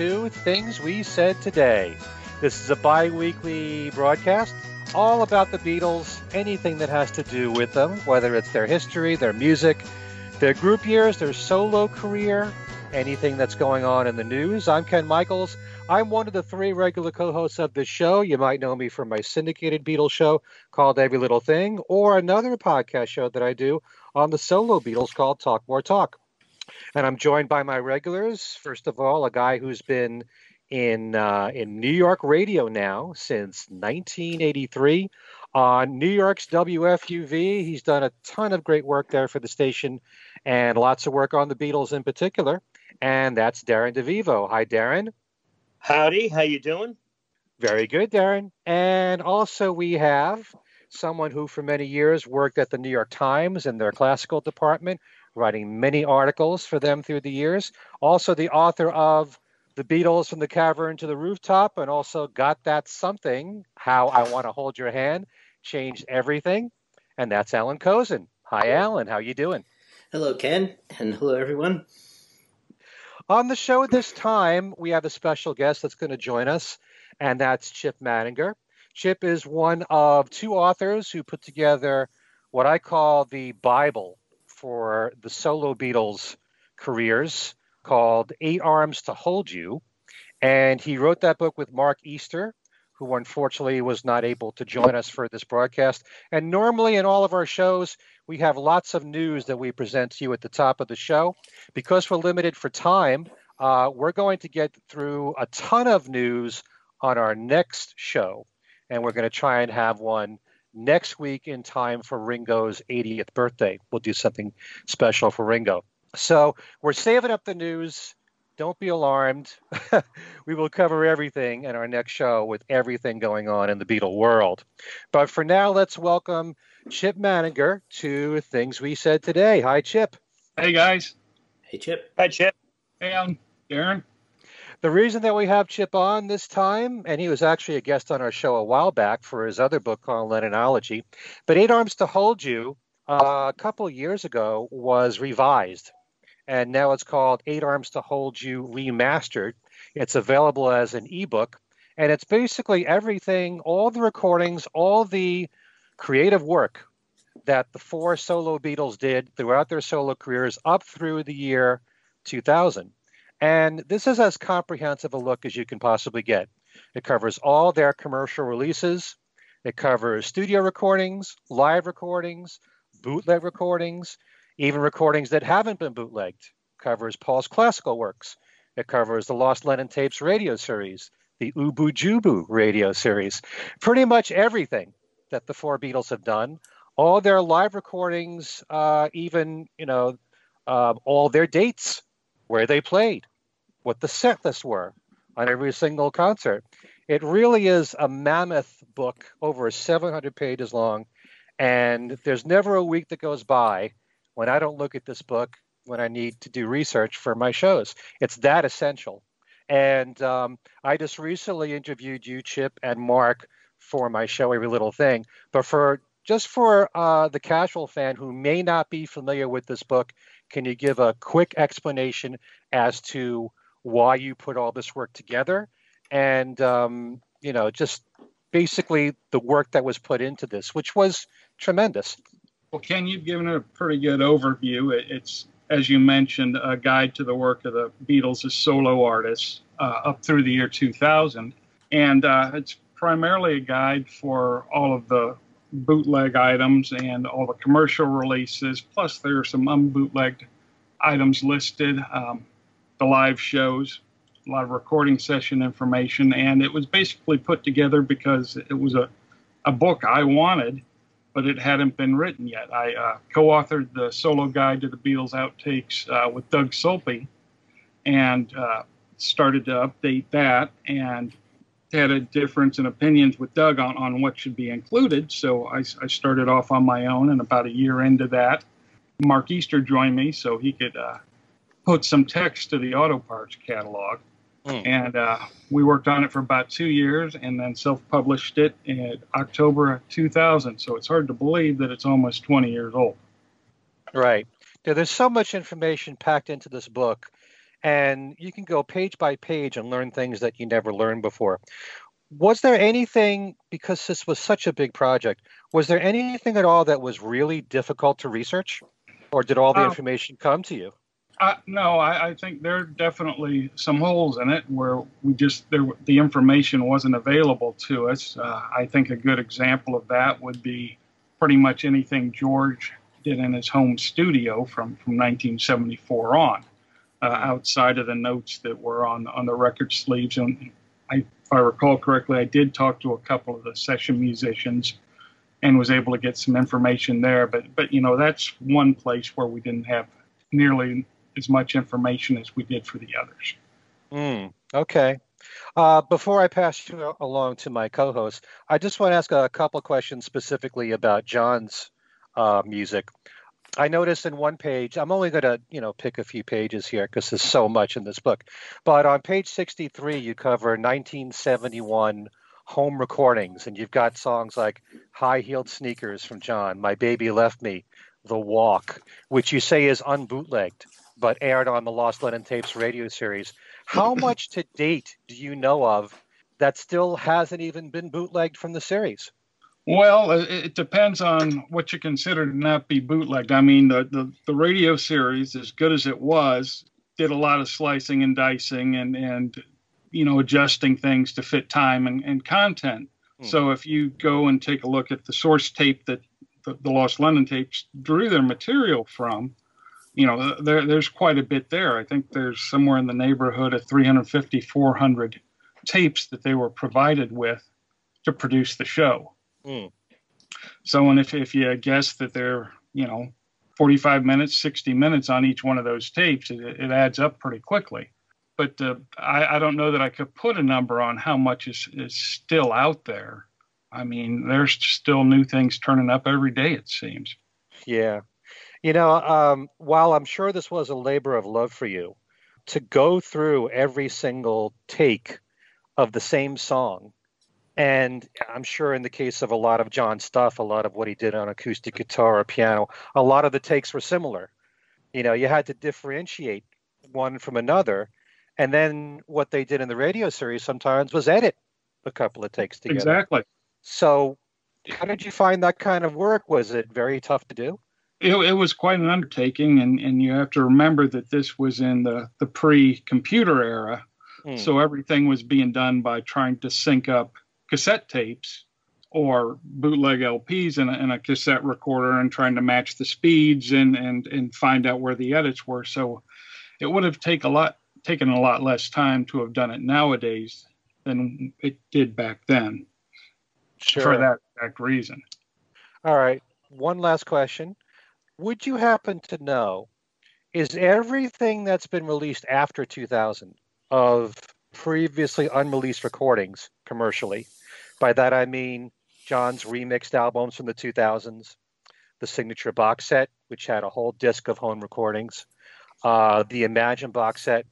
to Things We Said Today. This is a bi weekly broadcast all about the Beatles, anything that has to do with them, whether it's their history, their music, their group years, their solo career, anything that's going on in the news. I'm Ken Michaels. I'm one of the three regular co hosts of this show. You might know me from my syndicated Beatles show called Every Little Thing, or another podcast show that I do on the solo Beatles called Talk More Talk. And I'm joined by my regulars. First of all, a guy who's been in uh, in New York radio now since 1983 on New York's WFUV. He's done a ton of great work there for the station, and lots of work on the Beatles in particular. And that's Darren DeVivo. Hi, Darren. Howdy. How you doing? Very good, Darren. And also we have someone who for many years worked at the New York Times in their classical department, writing many articles for them through the years. Also the author of The Beatles from the Cavern to the Rooftop and also Got That Something, How I Want to Hold Your Hand, Changed Everything. And that's Allan Kozinn. Hi, Allan. How you doing? Hello, Ken, and hello, everyone. On the show this time, we have a special guest that's going to join us, and that's Chip Madinger. Chip is one of two authors who put together what I call the Bible for the solo Beatles careers called Eight Arms to Hold You. And he wrote that book with Mark Easter, who unfortunately was not able to join us for this broadcast. And normally in all of our shows, we have lots of news that we present to you at the top of the show. Because we're limited for time, uh, we're going to get through a ton of news on our next show. And we're going to try and have one next week in time for Ringo's 80th birthday. We'll do something special for Ringo. So we're saving up the news. Don't be alarmed. we will cover everything in our next show with everything going on in the Beatle world. But for now, let's welcome Chip Madinger to Things We Said Today. Hi, Chip. Hey, guys. Hey, Chip. Hi, Chip. Hey, I'm Darren. The reason that we have Chip on this time, and he was actually a guest on our show a while back for his other book called Lennonology, but Eight Arms to Hold You uh, a couple years ago was revised and now it's called Eight Arms to Hold You Remastered. It's available as an ebook, and it's basically everything, all the recordings, all the creative work that the four solo Beatles did throughout their solo careers up through the year 2000. And this is as comprehensive a look as you can possibly get. It covers all their commercial releases, it covers studio recordings, live recordings, bootleg recordings, even recordings that haven't been bootlegged. Covers Paul's classical works. It covers the Lost Lennon Tapes radio series, the Oobu Joobu radio series, pretty much everything that the four Beatles have done. All their live recordings, uh, even you know, uh, all their dates, where they played, what the set lists were on every single concert. It really is a mammoth book, over 700 pages long, and there's never a week that goes by when I don't look at this book when I need to do research for my shows. It's that essential. And um, I just recently interviewed you, Chip, and Mark for my show, Every Little Thing. But for just for uh, the casual fan who may not be familiar with this book, can you give a quick explanation as to why you put all this work together and, um, you know, just basically the work that was put into this, which was tremendous. Well, Ken, you've given a pretty good overview. It's, as you mentioned, a guide to the work of the Beatles as solo artists uh, up through the year 2000. And uh, it's primarily a guide for all of the bootleg items and all the commercial releases. Plus, there are some unbootlegged items listed, um, the live shows, a lot of recording session information. And it was basically put together because it was a, a book I wanted but it hadn't been written yet. I uh, co-authored the solo guide to the Beatles outtakes uh, with Doug Sulpy, and uh, started to update that, and had a difference in opinions with Doug on, on what should be included. So I, I started off on my own, and about a year into that, Mark Easter joined me so he could uh, put some text to the auto parts catalog. Mm. And uh, we worked on it for about two years and then self published it in October 2000. So it's hard to believe that it's almost 20 years old. Right. Yeah, there's so much information packed into this book. and you can go page by page and learn things that you never learned before. Was there anything, because this was such a big project, was there anything at all that was really difficult to research? Or did all the Uh, information come to you? Uh, no, I, I think there are definitely some holes in it where we just there the information wasn't available to us. Uh, I think a good example of that would be pretty much anything George did in his home studio from from 1974 on, uh, outside of the notes that were on on the record sleeves. And I, if I recall correctly, I did talk to a couple of the session musicians and was able to get some information there. But but you know that's one place where we didn't have nearly as much information as we did for the others. Mm, okay. Uh, before I pass you along to my co-host, I just want to ask a couple questions specifically about John's uh, music. I noticed in one page, I'm only going to, you know, pick a few pages here because there's so much in this book. But on page 63, you cover 1971 home recordings, and you've got songs like "High Heeled Sneakers" from John, "My Baby Left Me," "The Walk," which you say is unbootlegged but aired on the Lost Lennon Tapes radio series. How much to date do you know of that still hasn't even been bootlegged from the series? Well, it, depends on what you consider to not be bootlegged. I mean, the, the, the radio series, as good as it was, did a lot of slicing and dicing and, and you know, adjusting things to fit time and, and content. Hmm. So if you go and take a look at the source tape that the, the Lost Lennon tapes drew their material from, you know, there, there's quite a bit there. I think there's somewhere in the neighborhood of 350, 400 tapes that they were provided with to produce the show. Mm. So, and if, if you guess that they're, you know, 45 minutes, 60 minutes on each one of those tapes, it, it adds up pretty quickly. But uh, I, I don't know that I could put a number on how much is, is still out there. I mean, there's still new things turning up every day, it seems. Yeah. You know, um, while I'm sure this was a labor of love for you, to go through every single take of the same song, and I'm sure in the case of a lot of John's stuff, a lot of what he did on acoustic guitar or piano, a lot of the takes were similar. You know, you had to differentiate one from another. And then what they did in the radio series sometimes was edit a couple of takes together. Exactly. So, how did you find that kind of work? Was it very tough to do? It, it was quite an undertaking, and, and you have to remember that this was in the, the pre computer era. Hmm. So everything was being done by trying to sync up cassette tapes or bootleg LPs in a, in a cassette recorder and trying to match the speeds and, and, and find out where the edits were. So it would have take a lot, taken a lot less time to have done it nowadays than it did back then sure. for that exact reason. All right. One last question. Would you happen to know is everything that's been released after 2000 of previously unreleased recordings commercially? By that I mean John's remixed albums from the 2000s, the signature box set, which had a whole disc of home recordings, uh, the Imagine box set.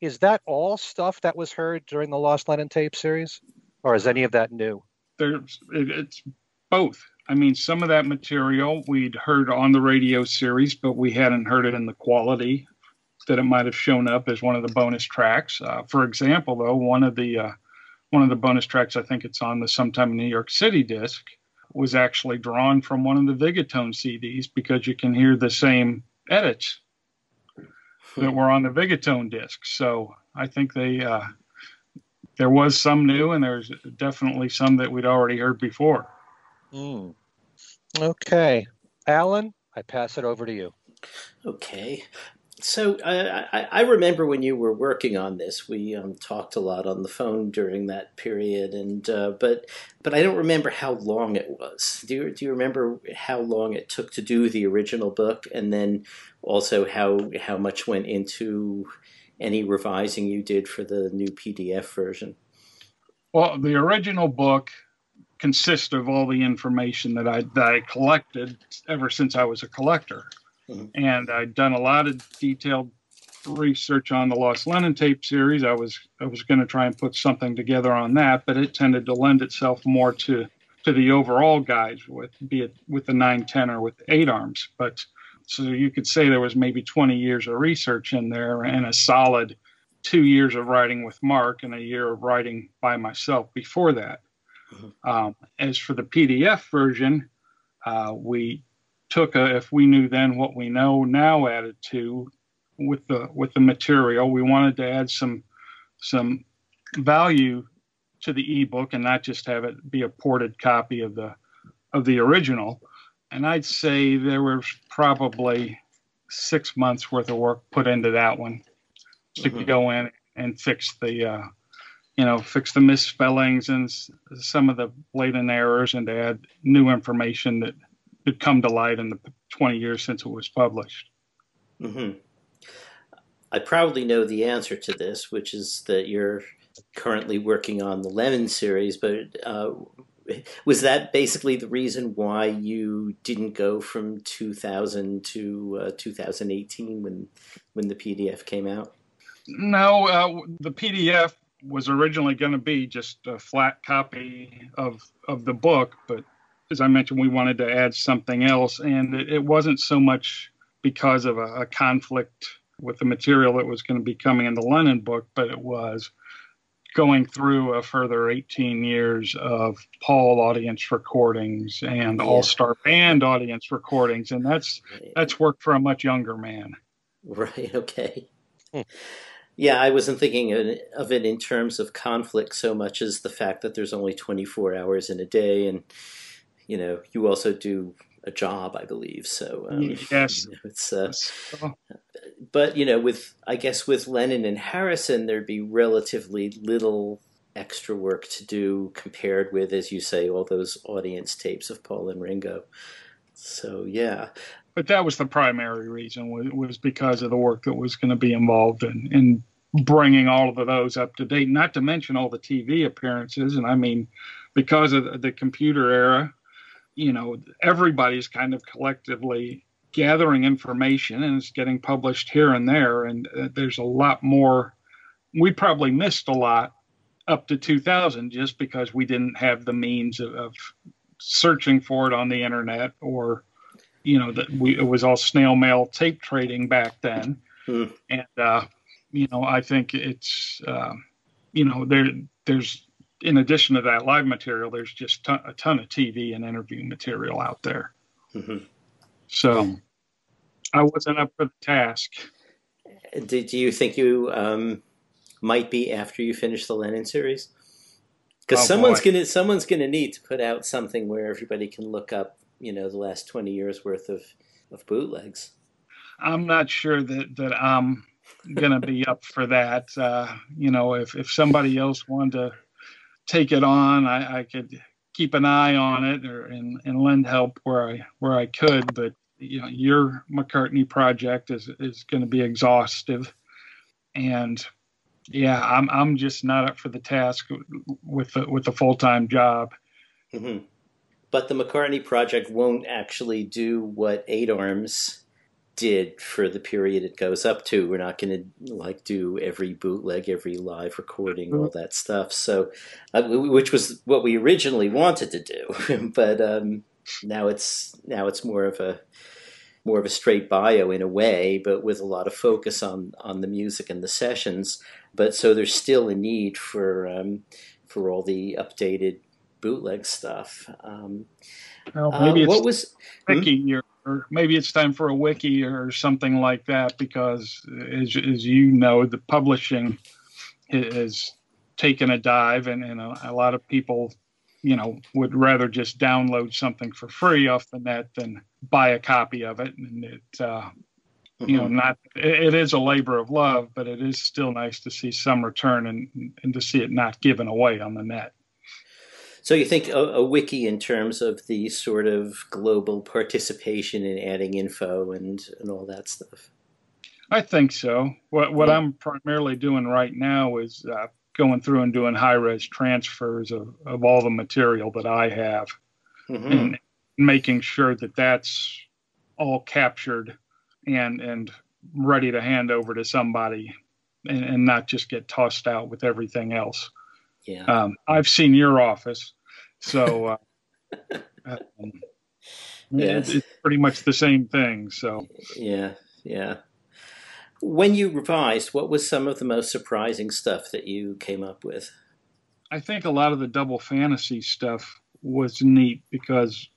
Is that all stuff that was heard during the Lost Lennon tape series, or is any of that new? There's it's both. I mean, some of that material we'd heard on the radio series, but we hadn't heard it in the quality that it might have shown up as one of the bonus tracks. Uh, for example, though, one of the uh, one of the bonus tracks, I think it's on the Sometime in New York City disc, was actually drawn from one of the Vigotone CDs because you can hear the same edits that were on the Vigotone disc. So I think they uh, there was some new, and there's definitely some that we'd already heard before. Mm. Okay. Allan, I pass it over to you. Okay. So uh, I, I remember when you were working on this, we um, talked a lot on the phone during that period, and uh, but but I don't remember how long it was. Do you, do you remember how long it took to do the original book, and then also how how much went into any revising you did for the new PDF version? Well, the original book consists of all the information that I that I collected ever since I was a collector, Mhm. and I'd done a lot of detailed research on the Lost Lennon tape series. I was I was going to try and put something together on that, but it tended to lend itself more to to the overall guides with be it with the nine ten or with eight arms. But so you could say there was maybe 20 years of research in there and a solid two years of writing with Mark and a year of writing by myself before that. Um, as for the PDF version, uh, we took a, if we knew then what we know now added to with the with the material. We wanted to add some some value to the ebook and not just have it be a ported copy of the of the original. And I'd say there was probably six months worth of work put into that one to mm-hmm. go in and fix the uh, you know fix the misspellings and some of the blatant errors and to add new information that had come to light in the 20 years since it was published. Mm-hmm. I probably know the answer to this, which is that you're currently working on the Lennon series, but uh, was that basically the reason why you didn't go from 2000 to uh, 2018 when when the PDF came out? No, uh, the PDF was originally going to be just a flat copy of of the book, but as I mentioned, we wanted to add something else, and it, it wasn't so much because of a, a conflict with the material that was going to be coming in the Lennon book, but it was going through a further 18 years of Paul audience recordings and yeah. All Star Band audience recordings, and that's that's work for a much younger man. Right. Okay. Hmm. Yeah, I wasn't thinking of it in terms of conflict so much as the fact that there's only 24 hours in a day, and you know, you also do a job, I believe. So um, yes, you know, it's. Uh, but you know, with I guess with Lennon and Harrison, there'd be relatively little extra work to do compared with, as you say, all those audience tapes of Paul and Ringo. So yeah. But that was the primary reason was, was because of the work that was going to be involved in, in bringing all of those up to date. Not to mention all the TV appearances, and I mean, because of the computer era, you know, everybody's kind of collectively gathering information and it's getting published here and there. And uh, there's a lot more. We probably missed a lot up to 2000 just because we didn't have the means of, of searching for it on the internet or, you know, that we it was all snail mail tape trading back then. Hmm. And, uh, you know, I think it's, uh, you know, there there's in addition to that live material, there's just ton, a ton of TV and interview material out there. Mm-hmm. So I wasn't up for the task. Did you think you um, might be after you finish the Lennon series? Because oh, someone's boy. gonna someone's gonna need to put out something where everybody can look up, you know, the last twenty years worth of of bootlegs. I'm not sure that that I'm gonna be up for that. Uh, you know, if if somebody else wanted to take it on. I, I could keep an eye on it or and, and lend help where I where I could. But you know, your McCartney project is is going to be exhaustive, and yeah, I'm I'm just not up for the task with the, with a full time job. Mm-hmm. But the McCartney project won't actually do what Eight Arms did for the period it goes up to. We're not going to like do every bootleg, every live recording, all that stuff. So, uh, which was what we originally wanted to do, but um, now it's now it's more of a more of a straight bio in a way, but with a lot of focus on on the music and the sessions. But so there's still a need for um, for all the updated bootleg stuff. Um, well, maybe uh, what was Mickey, hmm? or maybe it's time for a wiki or something like that because as, as you know the publishing has taken a dive and, and a, a, lot of people you know would rather just download something for free off the net than buy a copy of it and it uh, mm-hmm. you know mm-hmm. not it, it is a labor of love but it is still nice to see some return and and to see it not given away on the net so you think a, a, wiki in terms of the sort of global participation in adding info and, and all that stuff? I think so. What what yeah. I'm primarily doing right now is uh, going through and doing high res transfers of, of all the material that I have, mm-hmm. and making sure that that's all captured and and ready to hand over to somebody, and, and not just get tossed out with everything else. Yeah. Um, I've seen your office, so uh, um, Yes. It's pretty much the same thing. So Yeah, yeah. When you revised, what was some of the most surprising stuff that you came up with? I think a lot of the double fantasy stuff was neat because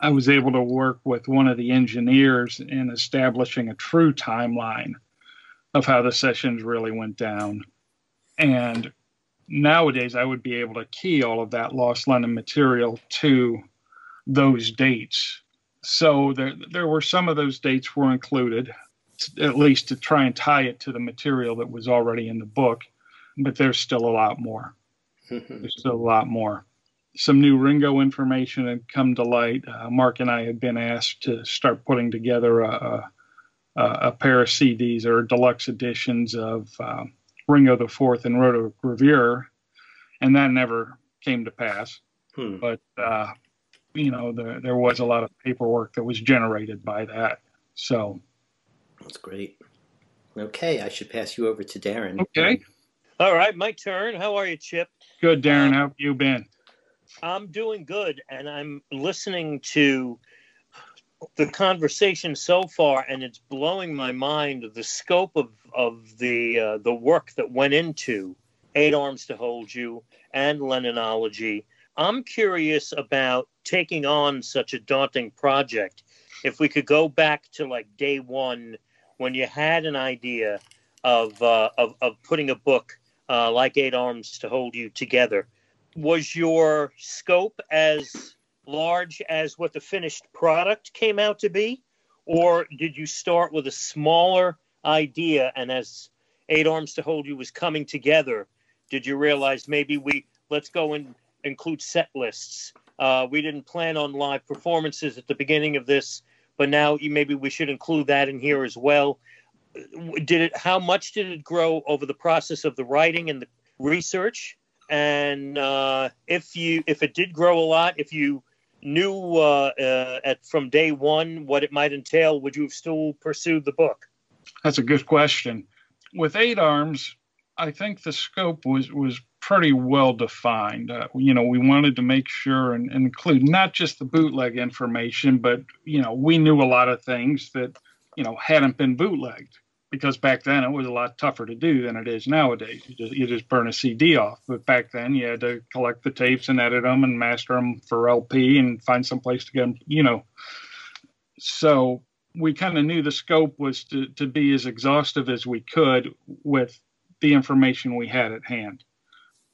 I was able to work with one of the engineers in establishing a true timeline of how the sessions really went down. And nowadays, I would be able to key all of that Lost Lennon material to those dates. So there, there were some of those dates were included, at least to try and tie it to the material that was already in the book. But there's still a lot more. There's still a lot more. Some new Ringo information had come to light. Uh, Mark and I had been asked to start putting together a, a, a pair of CDs or deluxe editions of uh, Ringo the Fourth and Roto Gravure, and that never came to pass. Hmm. But uh, you know, there there was a lot of paperwork that was generated by that. So That's great. Okay, I should pass you over to Darren. okay, All right, my turn. How are you, Chip? good, Darren. How have you been? I'm doing good, and I'm listening to the conversation so far, and it's blowing my mind the scope of of the uh, the work that went into Eight Arms to Hold You and Lennonology. I'm curious about taking on such a daunting project. If we could go back to like day one, when you had an idea of uh, of, of putting a book uh, like Eight Arms to Hold You together, was your scope as large as what the finished product came out to be? Or did you start with a smaller idea and as eight arms to hold you was coming together did you realize maybe we let's go and include set lists. Uh, we didn't plan on live performances at the beginning of this but now maybe we should include that in here as well. Did it how much did it grow over the process of the writing and the research? And uh, if you if it did grow a lot if you knew uh, uh, at from day one what it might entail would you have still pursued the book That's a good question. With eight arms, I think the scope was was pretty well defined. Uh, you know, we wanted to make sure and, and include not just the bootleg information, but you know, we knew a lot of things that you know hadn't been bootlegged because back then it was a lot tougher to do than it is nowadays. You just you just burn a CD off, but back then you had to collect the tapes and edit them and master them for LP and find some place to get them. You know, so we kind of knew the scope was to, to be as exhaustive as we could with the information we had at hand.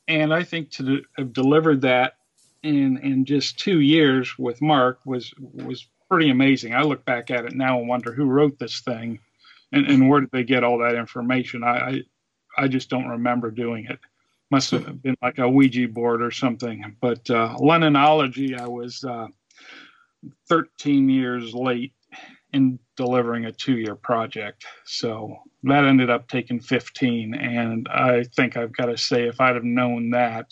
And I think to have delivered that in in just two years with Mark was was pretty amazing. I look back at it now and wonder who wrote this thing and, and where did they get all that information. I, I I just don't remember doing it. Must have been like a Ouija board or something. But uh, Lennonology, I was uh, 13 years late in delivering a two year project. So that ended up taking 15. And I think I've got to say, if I'd have known that,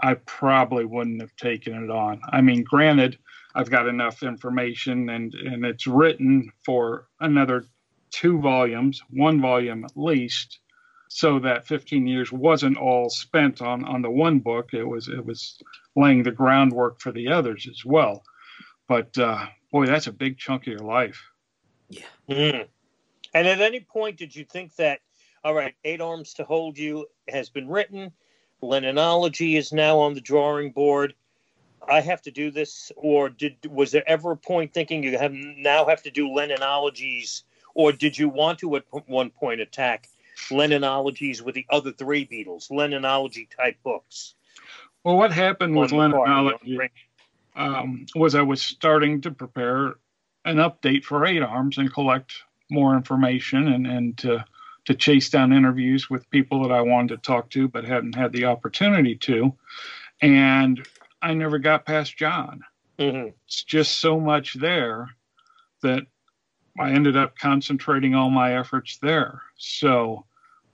I probably wouldn't have taken it on. I mean, granted, I've got enough information and, and it's written for another two volumes, one volume at least. So that 15 years wasn't all spent on, on the one book. It was it was laying the groundwork for the others as well. But uh, boy, that's a big chunk of your life. Mm. and at any point did you think that all right eight arms to hold you has been written lennonology is now on the drawing board i have to do this or did was there ever a point thinking you have now have to do lennonologies or did you want to at one point attack lennonologies with the other three beatles lennonology type books Well, what happened with on the part, Lennonology um, was I was starting to prepare an update for Eight Arms and collect more information and, and to to chase down interviews with people that I wanted to talk to but hadn't had the opportunity to. And I never got past John. Mhm. It's just so much there that I ended up concentrating all my efforts there. So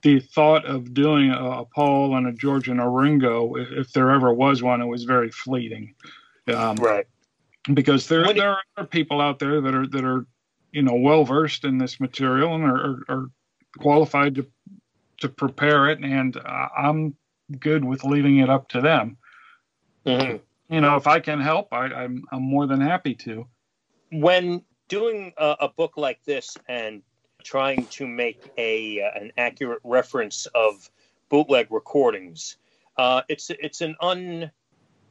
the thought of doing a, a Paul and a George and a Ringo, if, there ever was one, it was very fleeting. Um, right because there it- there are people out there that are that are you know well versed in this material and are, are, qualified to to prepare it, and uh, I'm good with leaving it up to them. Mhm. You know, if I can help, I, I'm I'm more than happy to. when doing a, a, book like this and trying to make a uh, an accurate reference of bootleg recordings, uh, it's it's an un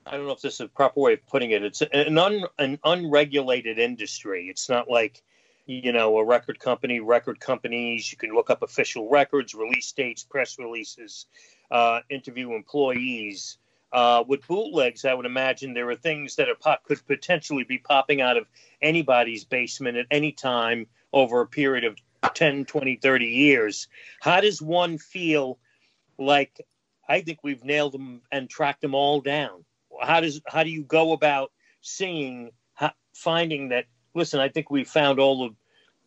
I don't know if this is a proper way of putting it. It's an un, an unregulated industry. It's not like you know a record company, record companies. You can look up official records, release dates, press releases, uh, interview employees. Uh, with bootlegs, I would imagine there are things that are pop- could potentially be popping out of anybody's basement at any time over a period of 10, 20, 30 years. How does one feel like I think we've nailed them and tracked them all down? How does how do you go about seeing how, finding that? Listen, I think we found all of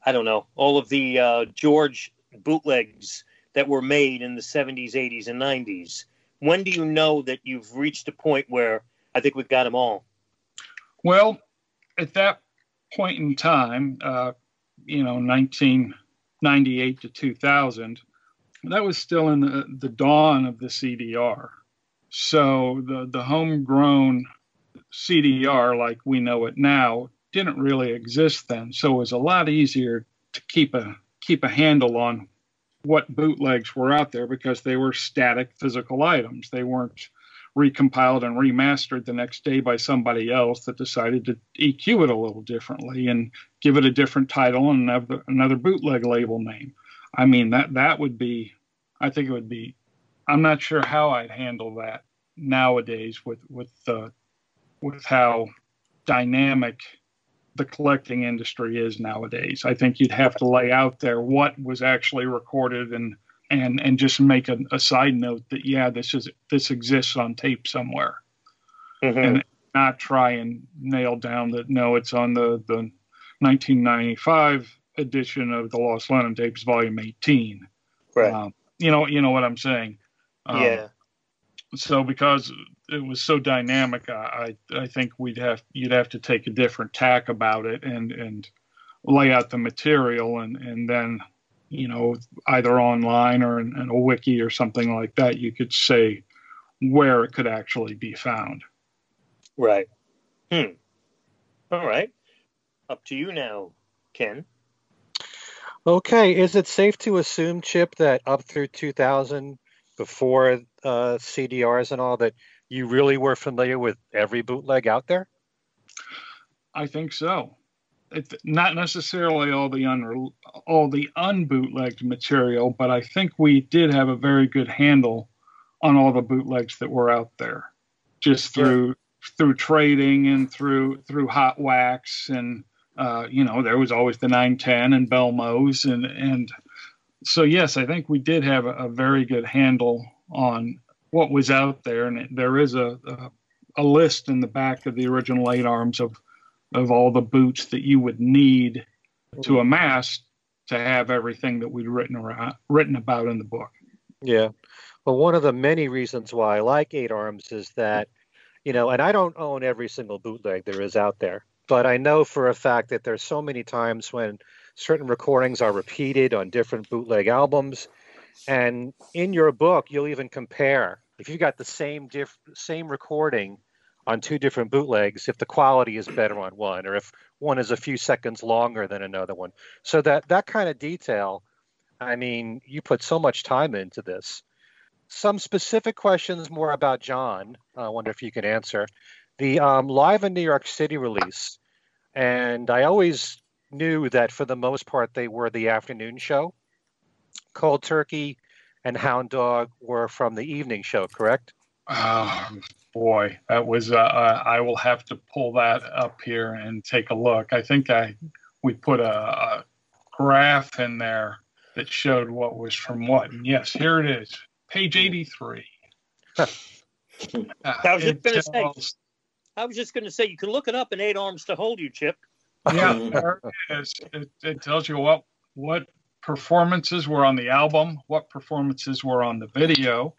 I don't know all of the uh, George bootlegs that were made in the 70s, 80s, and 90s when do you know that you've reached a point where I think we've got them all? Well, at that point in time, uh, you know, 1998 to 2000, that was still in the, the dawn of the CDR. So the, the homegrown CDR, like we know it now, didn't really exist then. So it was a lot easier to keep a keep a handle on what bootlegs were out there because they were static physical items. They weren't recompiled and remastered the next day by somebody else that decided to EQ it a little differently and give it a different title and another, bootleg label name. I mean that that would be I think it would be I'm not sure how I'd handle that nowadays with with uh, with how dynamic the collecting industry is nowadays. I think you'd have to lay out there what was actually recorded and and and just make a, a side note that yeah, this is this exists on tape somewhere, mm-hmm. and not try and nail down that no, it's on the the 1995 edition of the Lost Lennon tapes, volume 18. Right. Um, you know, you know what I'm saying. Um, yeah. So because it was so dynamic. I I think we'd have you'd have to take a different tack about it and and lay out the material and and then you know either online or in, in a wiki or something like that you could say where it could actually be found. Right. Hmm. All right. Up to you now, Ken. Okay. Is it safe to assume, Chip, that up through 2000, before uh, CDRs and all, that you really were familiar with every bootleg out there? I think so. It's not necessarily all the un all the unbootlegged material, but I think we did have a very good handle on all the bootlegs that were out there, just through yeah. through trading and through through Hot Wacks and uh, you know there was always the 910 and Belmos and and so yes, I think we did have a, a very good handle on what was out there, and there is a, a, a list in the back of the original eight arms of of all the boots that you would need to mm-hmm. amass to have everything that we'd written around, written about in the book. Yeah. Well, one of the many reasons why I like Eight Arms is that, you know, and I don't own every single bootleg there is out there, but I know for a fact that there's so many times when certain recordings are repeated on different bootleg albums and in your book, you'll even compare if you've got the same diff, same recording on two different bootlegs, if the quality is better on one, or if one is a few seconds longer than another one. So that that kind of detail, I mean, you put so much time into this. Some specific questions more about John. I wonder if you can answer. The um, live in New York City release, and I always knew that for the most part they were the afternoon show. Cold Turkey and Hound Dog were from the evening show, correct? Oh boy, that was. Uh, uh, I will have to pull that up here and take a look. I think I we put a, a graph in there that showed what was from what. And yes, here it is, page eighty-three. uh, I was just going to say. I was just going to say you can look it up in Eight Arms to Hold You, Chip. Yeah, there it is. It, it tells you what what performances were on the album, what performances were on the video,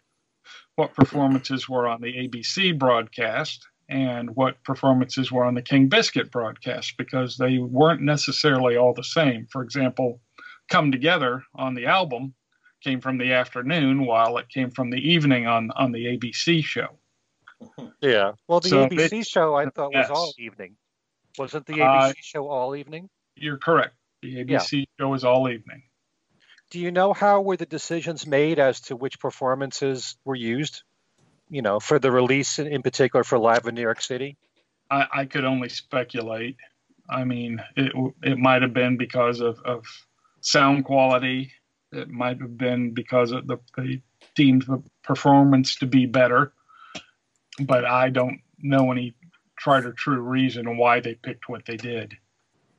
what performances were on the ABC broadcast, and what performances were on the King Biscuit broadcast because they weren't necessarily all the same. For example, Come Together on the album came from the afternoon while it came from the evening on, on the ABC show. Yeah. Well, the so ABC show I thought was all evening. Wasn't the ABC uh, show all evening? You're correct. The ABC yeah. show was all evening. Do you know how were the decisions made as to which performances were used? You know, for the release in, in particular for Live in New York City? I, I could only speculate. I mean, it it might have been because of, of sound quality. It might have been because of the they deemed the performance to be better, but I don't know any tried or true reason why they picked what they did.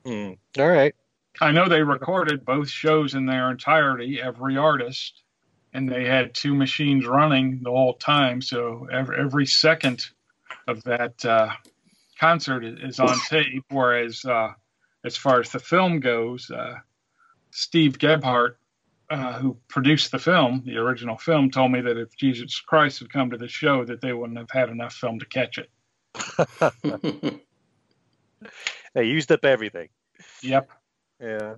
Mm. All right. I know they recorded both shows in their entirety, every artist, and they had two machines running the whole time. So every, every second of that uh, concert is on tape. Whereas, uh, as far as the film goes, uh, Steve Gebhardt, uh, who produced the film, the original film, told me that if Jesus Christ had come to the show, that they wouldn't have had enough film to catch it. they used up everything. Yep. Yeah.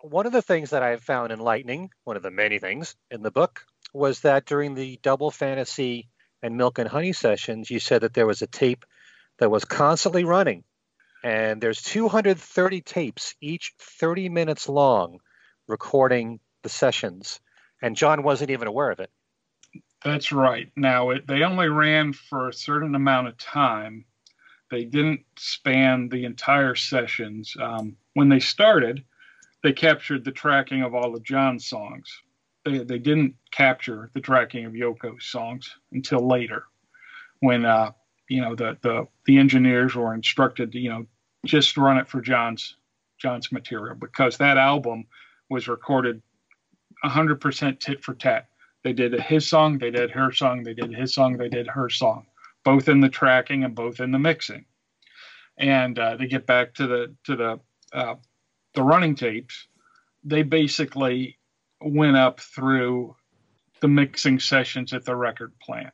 One of the things that I found enlightening, one of the many things in the book, was that during the double fantasy and milk and honey sessions, you said that there was a tape that was constantly running. And there's 230 tapes, each 30 minutes long, recording the sessions. And John wasn't even aware of it. That's right. Now, it, they only ran for a certain amount of time. They didn't span the entire sessions. Um, when they started, they captured the tracking of all of John's songs. They, they didn't capture the tracking of Yoko's songs until later, when uh, you know the, the the engineers were instructed to you know just run it for John's John's material because that album was recorded 100% tit for tat. They did his song, they did her song, they did his song, they did her song, both in the tracking and both in the mixing. And uh, get back to the to the uh, the running tapes, they basically went up through the mixing sessions at the record plant.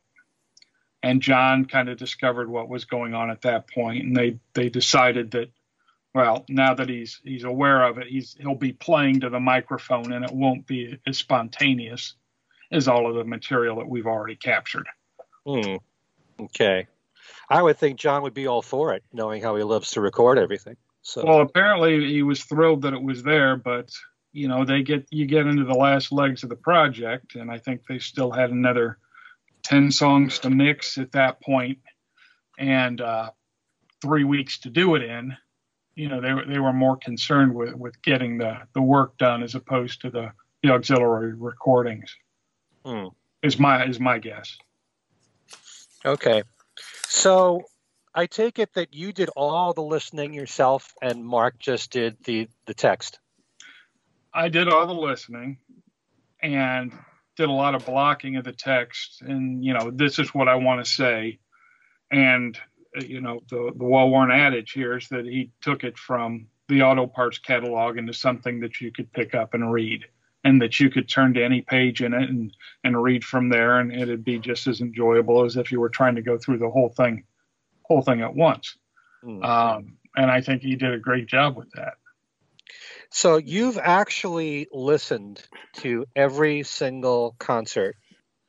And John kind of discovered what was going on at that point, and they they decided that, well, now that he's he's aware of it, he's he'll be playing to the microphone, and it won't be as spontaneous as all of the material that we've already captured. Hmm. Okay. I would think John would be all for it, knowing how he loves to record everything. So well, apparently he was thrilled that it was there, but you know they get you get into the last legs of the project, and I think they still had another ten songs to mix at that point, and uh, three weeks to do it in. You know they were they were more concerned with with getting the the work done as opposed to the the auxiliary recordings. Hmm. Is my is my guess. Okay, so I take it that you did all the listening yourself, and Mark just did the the text. I did all the listening, and did a lot of blocking of the text. And you know, this is what I want to say. And uh, you know, the the well-worn adage here is that he took it from the auto parts catalog into something that you could pick up and read and that you could turn to any page in it and, and read from there and it'd be just as enjoyable as if you were trying to go through the whole thing whole thing at once. Mm-hmm. Um, and I think he did a great job with that. So you've actually listened to every single concert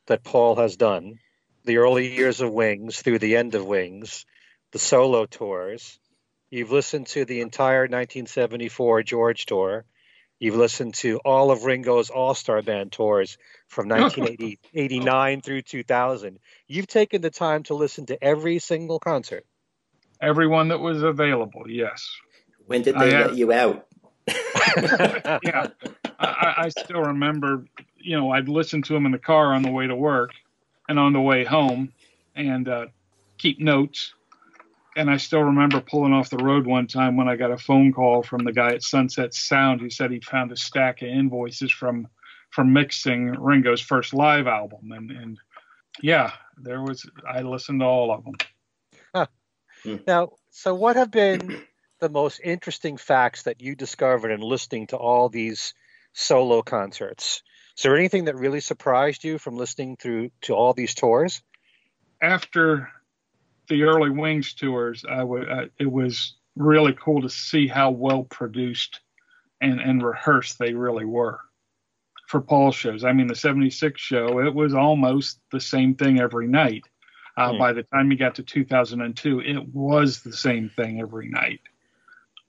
that Paul has done, the early years of Wings through the end of Wings, the solo tours. You've listened to the entire 1974 George tour. You've listened to all of Ringo's All Star Band tours from 1989 through 2000. You've taken the time to listen to every single concert. Everyone that was available, yes. When did they I let you out? yeah, I, I, still remember. You know, I'd listen to them in the car on the way to work and on the way home, and uh, keep notes and I still remember pulling off the road one time when I got a phone call from the guy at Sunset Sound who said he'd found a stack of invoices from from mixing Ringo's first live album, and and yeah, there was I listened to all of them. Huh. Hmm. Now, so what have been the most interesting facts that you discovered in listening to all these solo concerts? Is there anything that really surprised you from listening through to all these tours? After the early Wings tours, I it was really cool to see how well produced and, and rehearsed they really were for Paul shows. I mean, the 76 show, it was almost the same thing every night. Uh, mm. By the time you got to 2002, it was the same thing every night.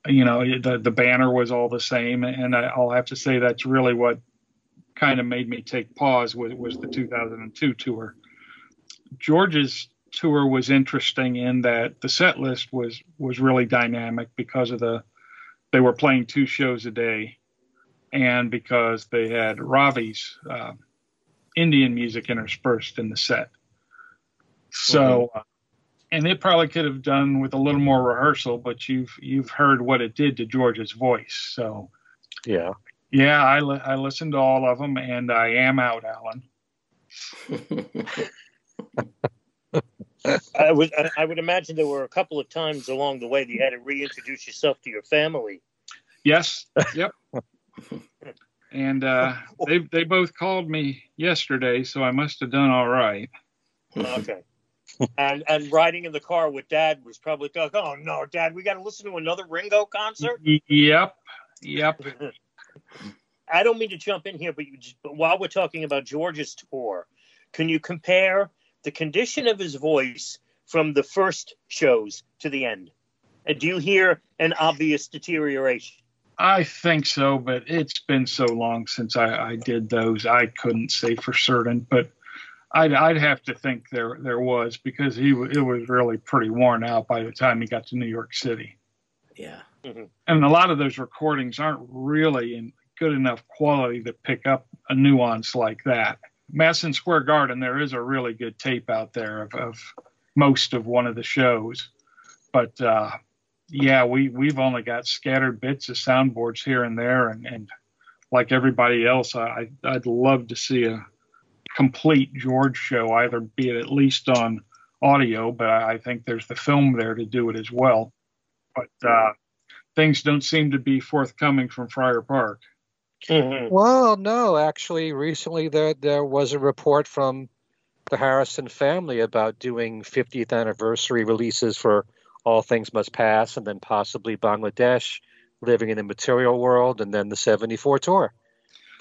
You know, the the banner was all the same, and I, will have to say that's really what kind of made me take pause was, was the 2002 tour. George's tour was interesting in that the set list was was really dynamic because of the they were playing two shows a day, and because they had Ravi's uh, Indian music interspersed in the set. So, mm-hmm. and it probably could have done with a little more rehearsal, but you've you've heard what it did to George's voice. So, yeah, yeah, I li- I listened to all of them, and I am out, Allan. I would I would imagine there were a couple of times along the way that you had to reintroduce yourself to your family. Yes. Yep. and uh, they they both called me yesterday, so I must have done all right. Okay. and and riding in the car with Dad was probably like, oh no, Dad, we got to listen to another Ringo concert. Yep. Yep. I don't mean to jump in here, but, you, but while we're talking about George's tour, can you compare the condition of his voice from the first shows to the end? And do you hear an obvious deterioration? I think so, but it's been so long since I, I did those. I couldn't say for certain, but I'd, I'd have to think there there was because he it was really pretty worn out by the time he got to New York City. Yeah, mm-hmm. and a lot of those recordings aren't really in good enough quality to pick up a nuance like that. Madison Square Garden, there is a really good tape out there of, of most of one of the shows, but uh, yeah, we we've only got scattered bits of soundboards here and there, and, and like everybody else, I I'd love to see a complete George show, either be it at least on audio, but I think there's the film there to do it as well. But uh, things don't seem to be forthcoming from Friar Park. Mm-hmm. Well, no, actually, recently there there was a report from the Harrison family about doing 50th anniversary releases for All Things Must Pass, and then possibly Bangladesh, Living in the Material World, and then the 74 tour.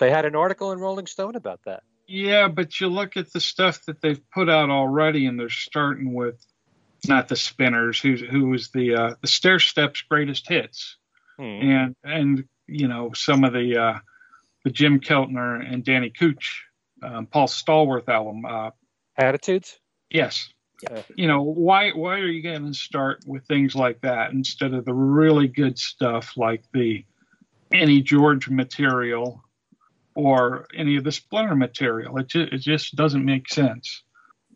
They had an article in Rolling Stone about that. Yeah, but you look at the stuff that they've put out already, and they're starting with not the Spinners, who who was the uh, the Stairsteps' greatest hits, hmm. and and you know some of the uh, the Jim Keltner and Danny Kootch, um, Paul Stallworth album. Uh, Attitudes. Yes. Yeah. You know why? Why are you going to start with things like that instead of the really good stuff like the any George material or any of the Splinter material? It just, it just doesn't make sense.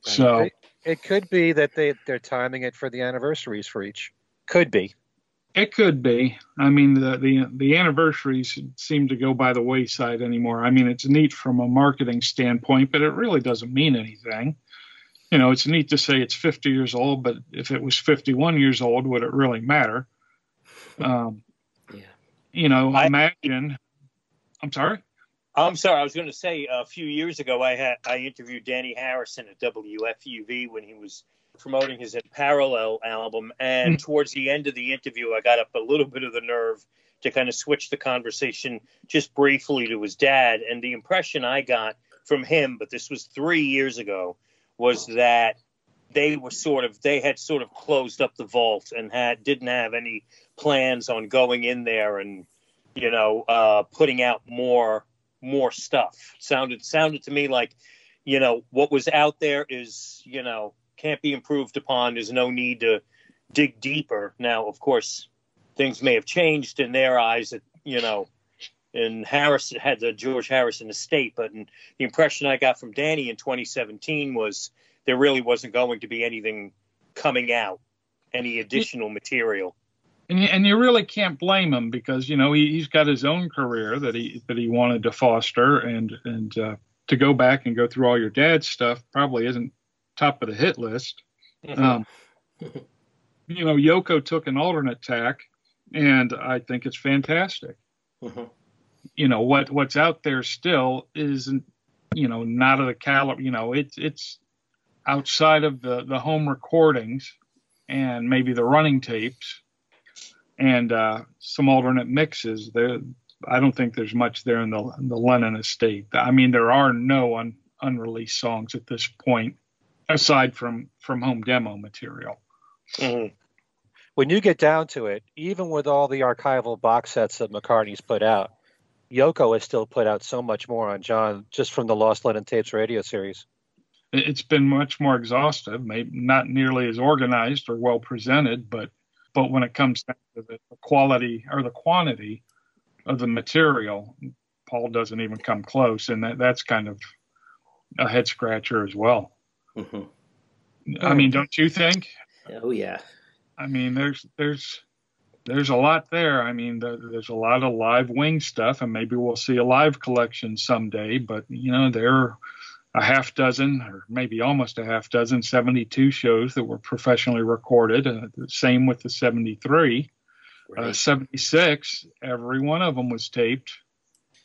So it, it could be that they they're timing it for the anniversaries for each. Could be. It could be. I mean, the, the the anniversaries seem to go by the wayside anymore. I mean, it's neat from a marketing standpoint, but it really doesn't mean anything. You know, it's neat to say it's 50 years old, but if it was 51 years old, would it really matter? Um, yeah. You know, I, imagine. I'm sorry. I'm sorry. I was going to say a few years ago, I had I interviewed Dhani Harrison at WFUV when he was promoting his In Parallel album. And mm towards the end of the interview, I got up a little bit of the nerve to kind of switch the conversation just briefly to his dad. And the impression I got from him, but this was three years ago, was that they were sort of they had sort of closed up the vault and had didn't have any plans on going in there and you know uh, putting out more more stuff. Sounded sounded to me like you know what was out there is you know can't be improved upon. There's no need to dig deeper. Now, of course, things may have changed in their eyes. That you know, and Harris had the George Harrison estate, but the impression I got from Dhani in 2017 was there really wasn't going to be anything coming out, any additional material. And you, and you really can't blame him because you know he, has got his own career that he that he wanted to foster, and and uh, to go back and go through all your dad's stuff probably isn't top of the hit list. Mm-hmm. Um, you know, Yoko took an alternate tack, and I think it's fantastic. Mm-hmm. You know what what's out there still isn't you know not of the caliber. You know it's it's outside of the the home recordings and maybe the running tapes and uh, some alternate mixes. There, I don't think there's much there in the in the Lennon estate. I mean, there are no un, unreleased songs at this point aside from from home demo material. Mhm. When you get down to it, even with all the archival box sets that McCartney's put out, Yoko has still put out so much more on John just from the Lost Lennon Tapes radio series. It- It's been much more exhaustive, maybe not nearly as organized or well presented, but but when it comes down to the quality or the quantity of the material, Paul doesn't even come close, and that, that's kind of a head scratcher as well. Hmm I mean, don't you think? Oh yeah. I mean, there's there's there's a lot there. I mean, there, there's a lot of live wing stuff, and maybe we'll see a live collection someday. But you know, there are a half dozen, or maybe almost a half dozen, 72 shows that were professionally recorded. Uh, the same with the 73, uh, 76. Every one of them was taped.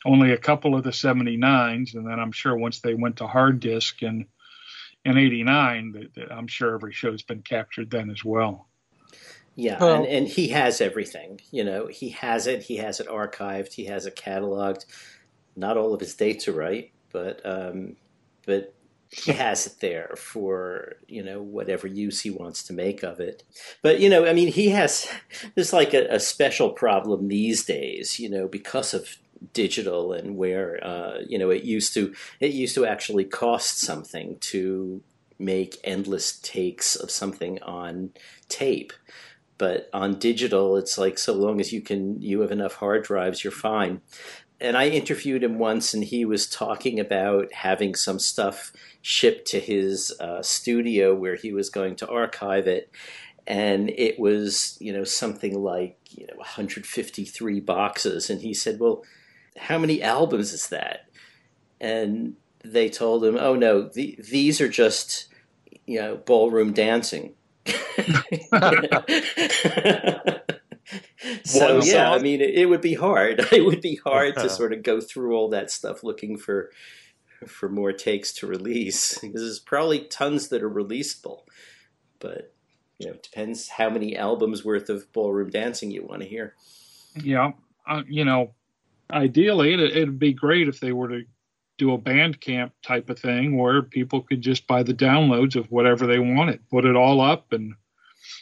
Only a couple of the 79s, and then I'm sure once they went to hard disk in in 89, that, that I'm sure every show's been captured then as well. Yeah, Well- and, and he has everything. You know, he has it. He has it archived. He has it cataloged. Not all of his dates are right, but um, but he has it there for you know whatever use he wants to make of it. But you know, I mean, he has there's like a, a special problem these days. You know, because of digital and where uh, you know it used to it used to actually cost something to make endless takes of something on tape. But on digital it's like so long as you can you have enough hard drives you're fine. And i interviewed him once and he was talking about having some stuff shipped to his uh, studio where he was going to archive it. And it was you know something like you know 153 boxes. And he said well how many albums is that? And they told him oh no the, these are just you know ballroom dancing. So yeah, I mean, it, it would be hard. It would be hard to sort of go through all that stuff looking for for more takes to release. Because there's probably tons that are releasable, but you know, it depends how many albums worth of ballroom dancing you want to hear. Yeah, uh, you know, ideally it, it'd be great if they were to do a Bandcamp type of thing where people could just buy the downloads of whatever they wanted, put it all up, and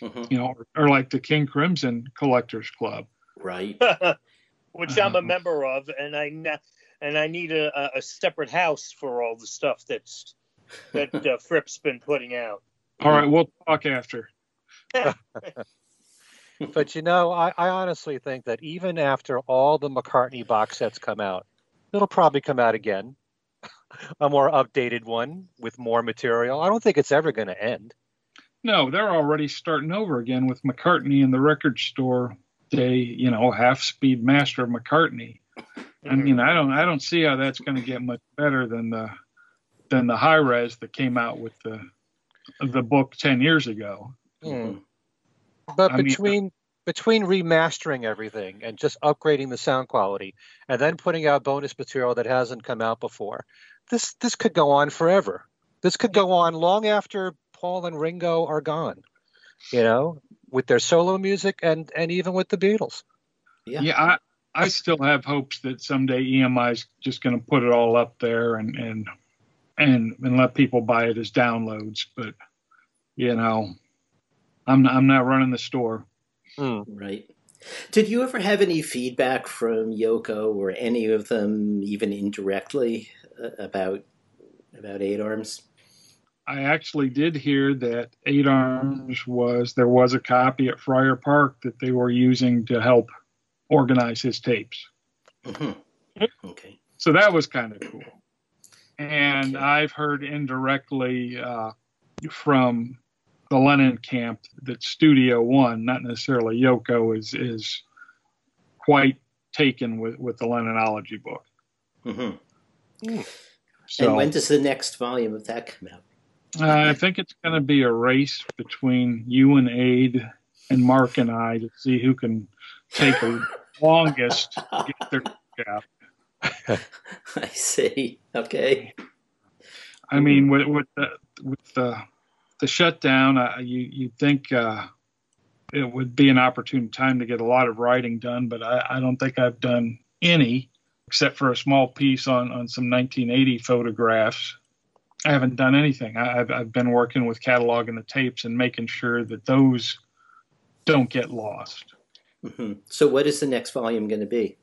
Mhm. you know, or, or like the King Crimson Collectors Club. Right? which I'm a Um, member of, and I ne- and I need a, a- a separate house for all the stuff that's that uh, Fripp's been putting out. All right, we'll talk after. But you know, I, I honestly think that even after all the McCartney box sets come out, it'll probably come out again. A more updated one with more material. I don't think it's ever going to end. No, they're already starting over again with McCartney in the record store day. You know, half speed master of McCartney. I mean, I don't, I don't see how that's going to get much better than the than the high res that came out with the the book ten years ago. Mhm. But I mean- uh, between between remastering everything and just upgrading the sound quality and then putting out bonus material that hasn't come out before, this this could go on forever. This could go on long after Paul and Ringo are gone. You know, with their solo music and and even with the Beatles. Yeah. Yeah, I, I still have hopes that someday EMI is just going to put it all up there and and and and let people buy it as downloads. But you know, I'm not, I'm not running the store. Hmm. Right. Did you ever have any feedback from Yoko or any of them, even indirectly, uh, about about Eight Arms? I actually did hear that Eight Arms was there was a copy at Friar Park that they were using to help organize his tapes. hmm Okay. So that was kind of cool. And Okay. I've heard indirectly uh, from the Lennon camp that Studio One, not necessarily Yoko, is is quite taken with, with the Lennonology book. hmm So and when does the next volume of that come out? uh, I think it's going to be a race between you and Aid and Mark and I to see who can take the longest to get their yeah. I see. Okay. I mean, with with the with the the shutdown, uh, you you think uh, it would be an opportune time to get a lot of writing done, but I, I don't think I've done any except for a small piece on on some 1980 photographs. I haven't done anything. I, have I've been working with cataloging the tapes and making sure that those don't get lost. Mm-hmm. So, what is the next volume going to be?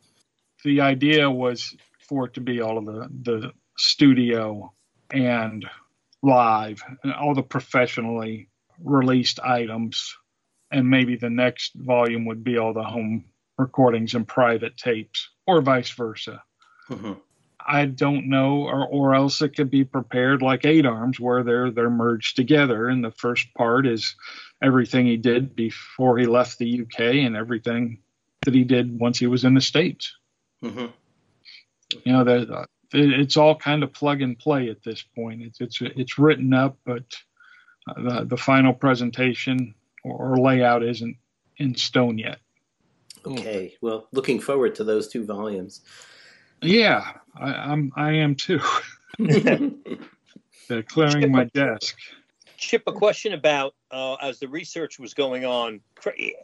The idea was for it to be all of the the studio and live and all the professionally released items and maybe the next volume would be all the home recordings and private tapes or vice versa mm-hmm. i don't know or, or else it could be prepared like eight arms where they're they're merged together and the first part is everything he did before he left the uk and everything that he did once he was in the states mm-hmm. you know that it's all kind of plug and play at this point. It's it's it's written up, but uh, the the final presentation or, layout isn't in stone yet. Okay, well, looking forward to those two volumes. Yeah, I, I'm I am too. They're clearing my desk. Chip, a question about uh, as the research was going on,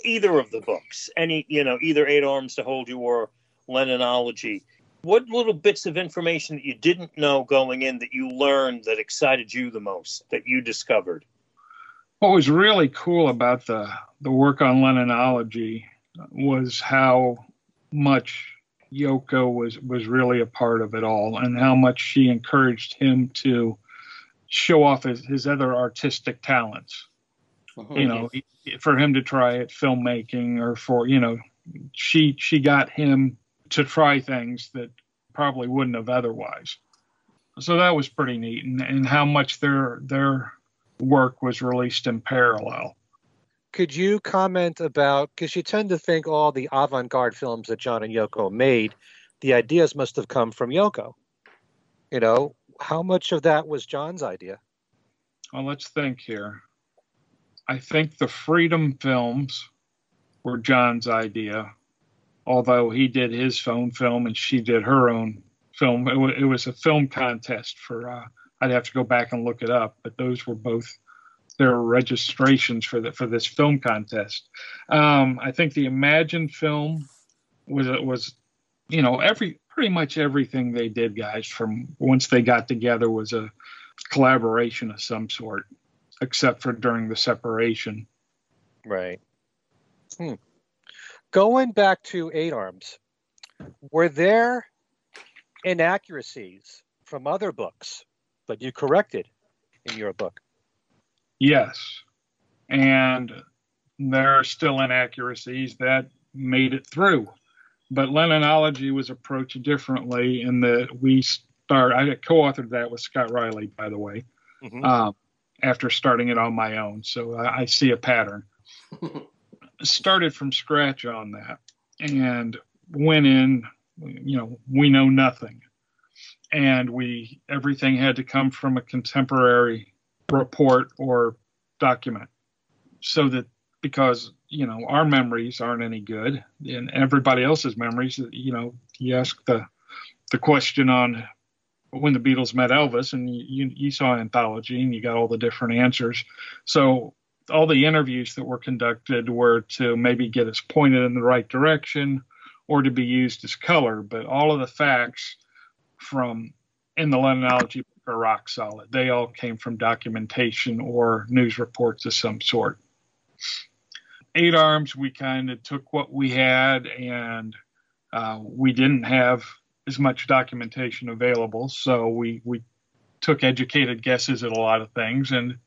either of the books, any you know, either Eight Arms to Hold You or Lennonology what little bits of information that you didn't know going in that you learned that excited you the most, that you discovered? What was really cool about the, the work on Lennonology was how much Yoko was, was really a part of it all and how much she encouraged him to show off his, his other artistic talents. Uh-huh. You know, for him to try at filmmaking or for, you know, she she got him to try things that probably wouldn't have otherwise. So that was pretty neat, and, and how much their their work was released in parallel. Could you comment about because you tend to think all the avant-garde films that John and Yoko made, the ideas must have come from Yoko. You know, how much of that was John's idea? Well, let's think here. I think the Freedom films were John's idea although he did his own film and she did her own film. It, w- it was a film contest for. Uh, I'd have to go back and look it up, but those were both their registrations for the for this film contest. Um, I think the Imagine film was was you know every pretty much everything they did, guys, from once they got together was a collaboration of some sort, except for during the separation. Right. Hmm going back to eight arms, were there inaccuracies from other books that you corrected in your book? Yes. And there are still inaccuracies that made it through. But Lennonology was approached differently in that we start. I co-authored that with Scott Raile, by the way, mm-hmm. um, after starting it on my own. So I, I see a pattern. started from scratch on that and went in, you know, we know nothing. And we, everything had to come from a contemporary report or document so that because, you know, our memories aren't any good and everybody else's memories, you know, you ask the, the question on when the Beatles met Elvis, and you, you, saw anthology and you got all the different answers. So all the interviews that were conducted were to maybe get us pointed in the right direction or to be used as color, but all of the facts from in the Lennonology are rock solid. They all came from documentation or news reports of some sort. Eight Arms, we kind of took what we had and uh, we didn't have as much documentation available, so we we took educated guesses at a lot of things and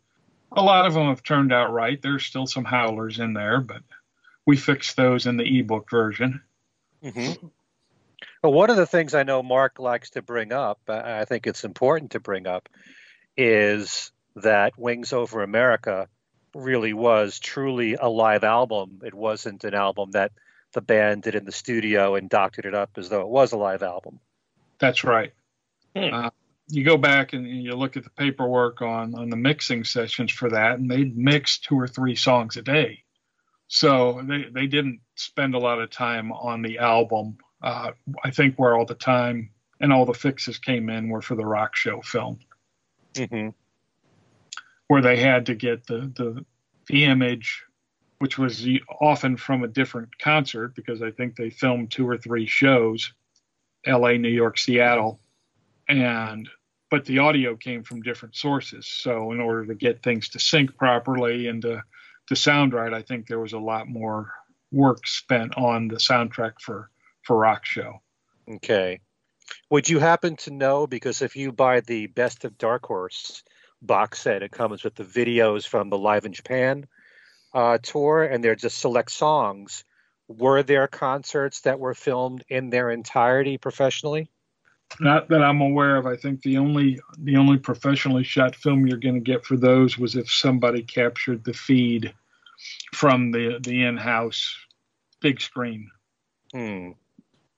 a lot of them have turned out right. There's still some howlers in there, but we fixed those in the ebook version. Mm-hmm. Well, one of the things I know Mark likes to bring up, I think it's important to bring up, is that Wings Over America really was truly a live album. It wasn't an album that the band did in the studio and doctored it up as though it was a live album. That's right. Hmm. Uh, you go back and you look at the paperwork on on the mixing sessions for that, and they'd mix two or three songs a day. So they they didn't spend a lot of time on the album. Uh, I think where all the time and all the fixes came in were for the rock show film, mm-hmm. where they had to get the the the image, which was often from a different concert because I think they filmed two or three shows, L.A., New York, Seattle, and but the audio came from different sources. So in order to get things to sync properly and to, to sound right, I think there was a lot more work spent on the soundtrack for for Rock Show. Okay. Would you happen to know because if you buy the Best of Dark Horse box set, it comes with the videos from the Live in Japan uh, tour, and they're just select songs. Were there concerts that were filmed in their entirety professionally? Not that I'm aware of. I think the only the only professionally shot film you're going to get for those was if somebody captured the feed from the the in-house big screen. Hmm.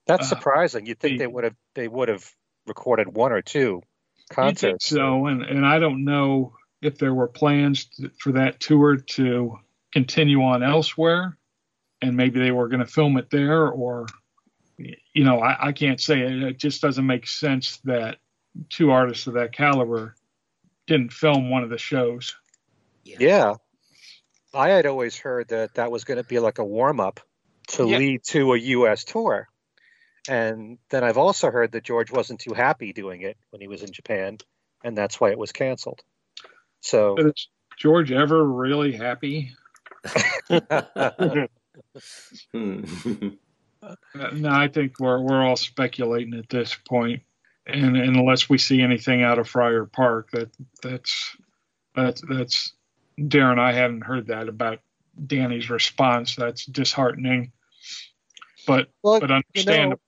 That's uh, surprising. You'd think the, they would have they would have recorded one or two concerts. so, and and I don't know if there were plans to, for that tour to continue on elsewhere, and maybe they were going to film it there, or you know, I, I can't say it. It just doesn't make sense that two artists of that caliber didn't film one of the shows. Yeah. yeah. I had always heard that that was going to be like a warm up to yeah. lead to a U.S. tour. And then I've also heard that George wasn't too happy doing it when he was in Japan, and that's why it was canceled. So, is George ever really happy? Hmm. No, I think we're we're all speculating at this point, and, and unless we see anything out of Friar Park, that that's that's that's Darren. I haven't heard that about Dhani's response. That's disheartening, but well, but understandable.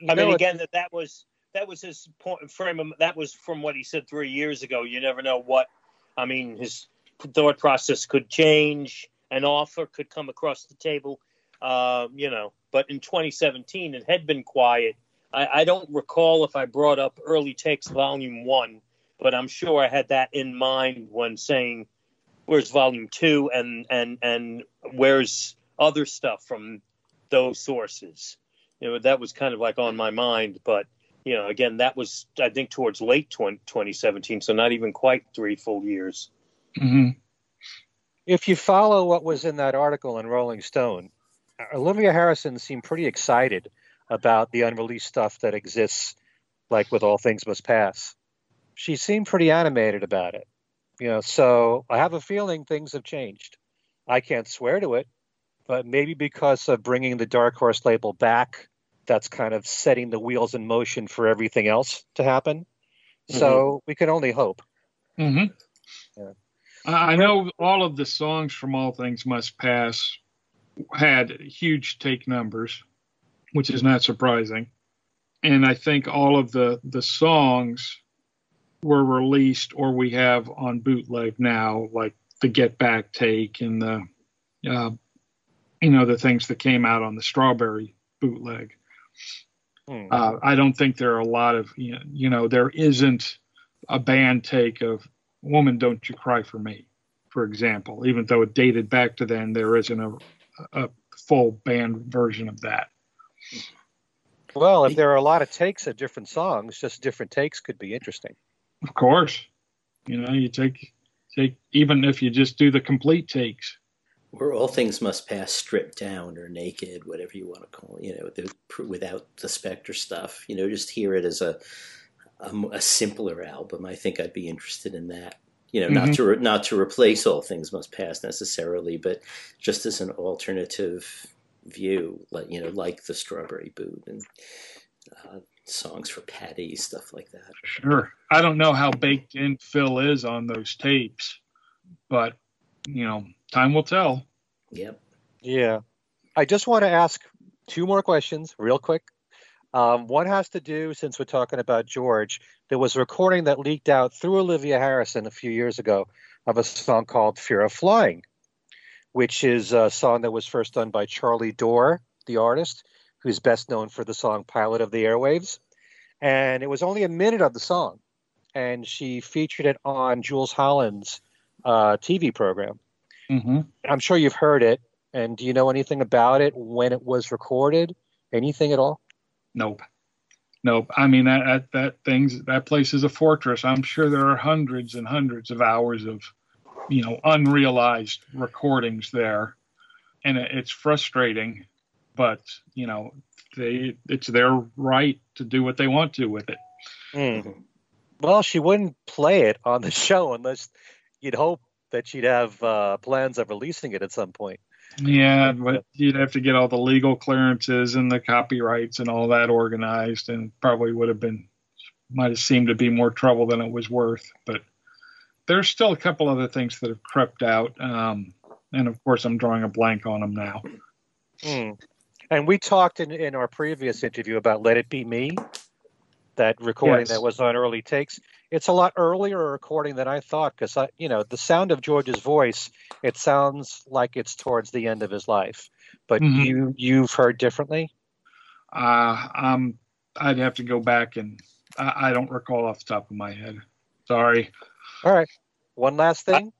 You know, I mean, again, that that was that was his point frame. That was from what he said three years ago. You never know what. I mean, his thought process could change. An offer could come across the table. Uh, you know, but in 2017 it had been quiet. I, I don't recall if I brought up Early Takes Volume One, but I'm sure I had that in mind when saying where's Volume Two and and and where's other stuff from those sources. You know, that was kind of like on my mind, but you know, again, that was I think towards late 20, 2017, so not even quite three full years. Mm-hmm. If you follow what was in that article in Rolling Stone, Olivia Harrison seemed pretty excited about the unreleased stuff that exists, like with All Things Must Pass. She seemed pretty animated about it. You know, so I have a feeling things have changed. I can't swear to it, but maybe because of bringing the Dark Horse label back, that's kind of setting the wheels in motion for everything else to happen. Mm-hmm. So we can only hope. Mm-hmm. Yeah. I know all of the songs from All Things Must Pass had huge take numbers, which is not surprising. And I think all of the the songs were released or we have on bootleg now, like the Get Back take and the uh, you know the things that came out on the Strawberry bootleg. Hmm. Uh, I don't think there are a lot of you know, you know there isn't a band take of "Woman Don't You Cry for Me," for example. Even though it dated back to then, there isn't a a full band version of that. Well, if there are a lot of takes of different songs, just different takes could be interesting. Of course, you know, you take take even if you just do the complete takes. Where all things must pass stripped down or naked, whatever you want to call it, you know, the, without the Spector stuff. You know, just hear it as a, a, a simpler album. I think I'd be interested in that you know, mm-hmm. not to re- not to replace all things must pass necessarily, but just as an alternative view, like you know, like the Strawberry Boot and uh, songs for Patty, stuff like that. Sure, I don't know how baked in Phil is on those tapes, but you know, time will tell. Yep. Yeah, I just want to ask two more questions, real quick. Um, one has to do, since we're talking about George, there was a recording that leaked out through Olivia Harrison a few years ago of a song called Fear of Flying, which is a song that was first done by Charlie Dore, the artist, who's best known for the song Pilot of the Airwaves. And it was only a minute of the song. And she featured it on Jools Holland's uh, TV program. Mm-hmm. I'm sure you've heard it. And do you know anything about it, when it was recorded? Anything at all? Nope. Nope. I mean that, that that things that place is a fortress. I'm sure there are hundreds and hundreds of hours of, you know, unrealized recordings there, and it's frustrating, but you know, they it's their right to do what they want to with it. Mm. Well, she wouldn't play it on the show unless you'd hope that she'd have uh, plans of releasing it at some point. Yeah, but you'd have to get all the legal clearances and the copyrights and all that organized, and probably would have been might have seemed to be more trouble than it was worth. But there's still a couple other things that have crept out, um, and of course, I'm drawing a blank on them now. Mm. And we talked in, in our previous interview about "Let It Be Me," that recording Yes. that was on early takes. It's a lot earlier a recording than I thought because I, you know, the sound of George's voice, it sounds like it's towards the end of his life. But Mhm. you you've heard differently. Uh, um, I'd have to go back and I, I don't recall off the top of my head. Sorry. All right. One last thing.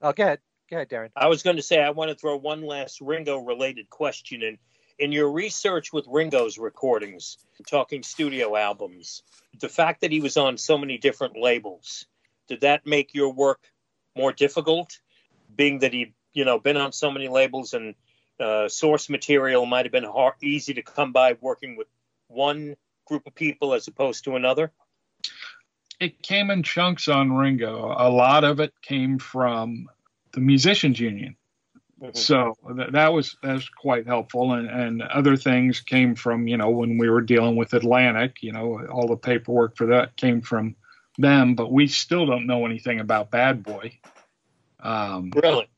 I'll get go ahead, Darren. I was going to say I want to throw one last Ringo related question in. In your research with Ringo's recordings, talking studio albums, the fact that he was on so many different labels, did that make your work more difficult? Being that he, you know, been on so many labels and uh, source material might have been hard, easy to come by working with one group of people as opposed to another. It came in chunks on Ringo. A lot of it came from the musicians union. So th- that was that was quite helpful, and, and other things came from you know when we were dealing with Atlantic, you know all the paperwork for that came from them, but we still don't know anything about Bad Boy. Um, Really?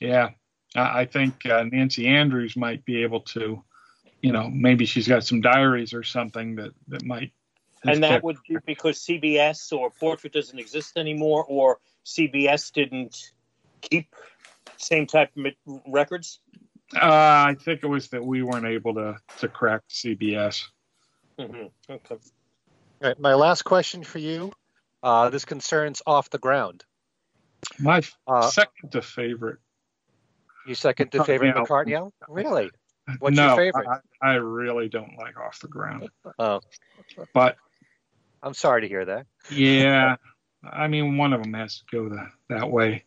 yeah, I, I think uh, Nancy Andrews might be able to, you know, maybe she's got some diaries or something that that might. And that kept- would be because CBS or Portrait doesn't exist anymore, or CBS didn't keep same type of records. Uh, I think it was that we weren't able to to crack CBS. hmm Okay. All right. My last question for you. Uh, this concerns off the ground. My Uh, second to favorite. you second to favorite album. McCartney album? Really? What's no, your favorite? I, I really don't like Off the Ground. Oh, But I'm sorry to hear that. yeah, I mean, one of them has to go the, that way.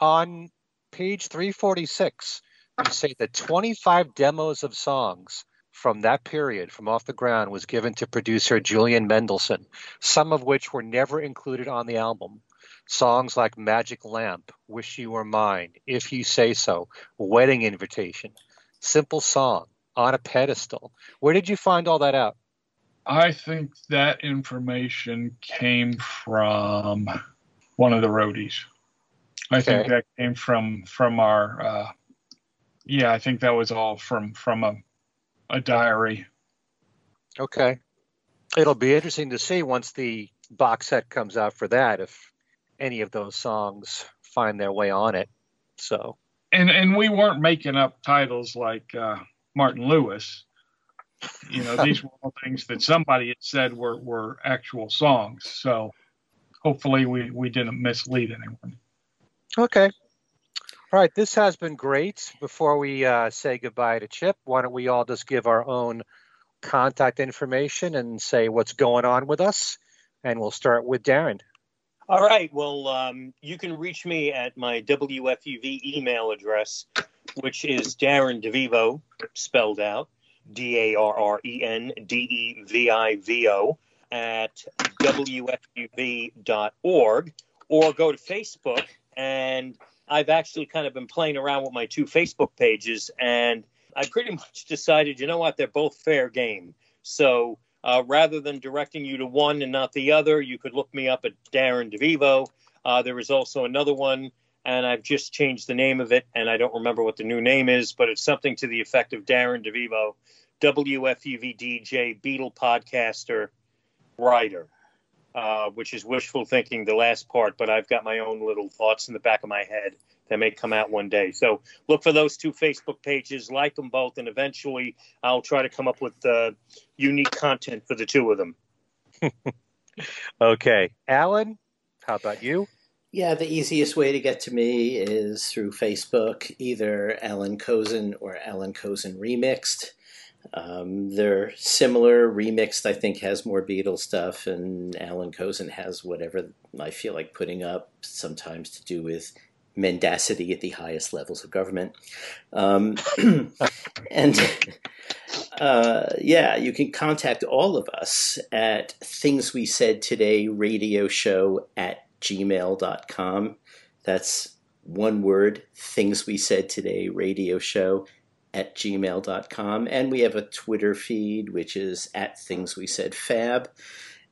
On page 346, you say that 25 demos of songs from that period, from Off the Ground, was given to producer Julian Mendelsohn, some of which were never included on the album. Songs like Magic Lamp, Wish You Were Mine, If You Say So, Wedding Invitation, Simple Song, On a Pedestal. Where did you find all that out? I think that information came from one of the roadies. I think that came from from our. Uh, yeah, I think that was all from from a a diary. Okay. It'll be interesting to see once the box set comes out for that if any of those songs find their way on it. So, and and we weren't making up titles like uh, Martin Lewis. You know, these were all things that somebody had said were were actual songs. So hopefully we we didn't mislead anyone. Okay. All right. This has been great. Before we uh, say goodbye to Chip, why don't we all just give our own contact information and say what's going on with us? And we'll start with Darren. All right. Well, um, you can reach me at my WFUV email address, which is Darren DeVivo, spelled out D A R R E N D E V I V O, at WFUV.org, or go to Facebook. And I've actually kind of been playing around with my two Facebook pages, and I pretty much decided, you know what, they're both fair game. So uh, rather than directing you to one and not the other, you could look me up at Darren DeVivo. Uh, there is also another one, and I've just changed the name of it, and I don't remember what the new name is, but it's something to the effect of Darren DeVivo, WFUV DJ, Beatle podcaster, writer, uh, which is wishful thinking, the last part, but I've got my own little thoughts in the back of my head that may come out one day. So look for those two Facebook pages, like them both, and eventually I'll try to come up with uh, unique content for the two of them. Okay. Allan, how about you? Yeah, the easiest way to get to me is through Facebook, either Allan Kozinn or Allan Kozinn Remixed. Um, they're similar. Remixed, I think, has more Beatles stuff, and Allan Kozinn has whatever I feel like putting up, sometimes to do with mendacity at the highest levels of government. Um, and uh, yeah, you can contact all of us at Things We Said Today Radio Show at gmail.com. That's one word, Things We Said Today Radio Show at gmail.com. And we have a Twitter feed, which is at Things We Said Fab.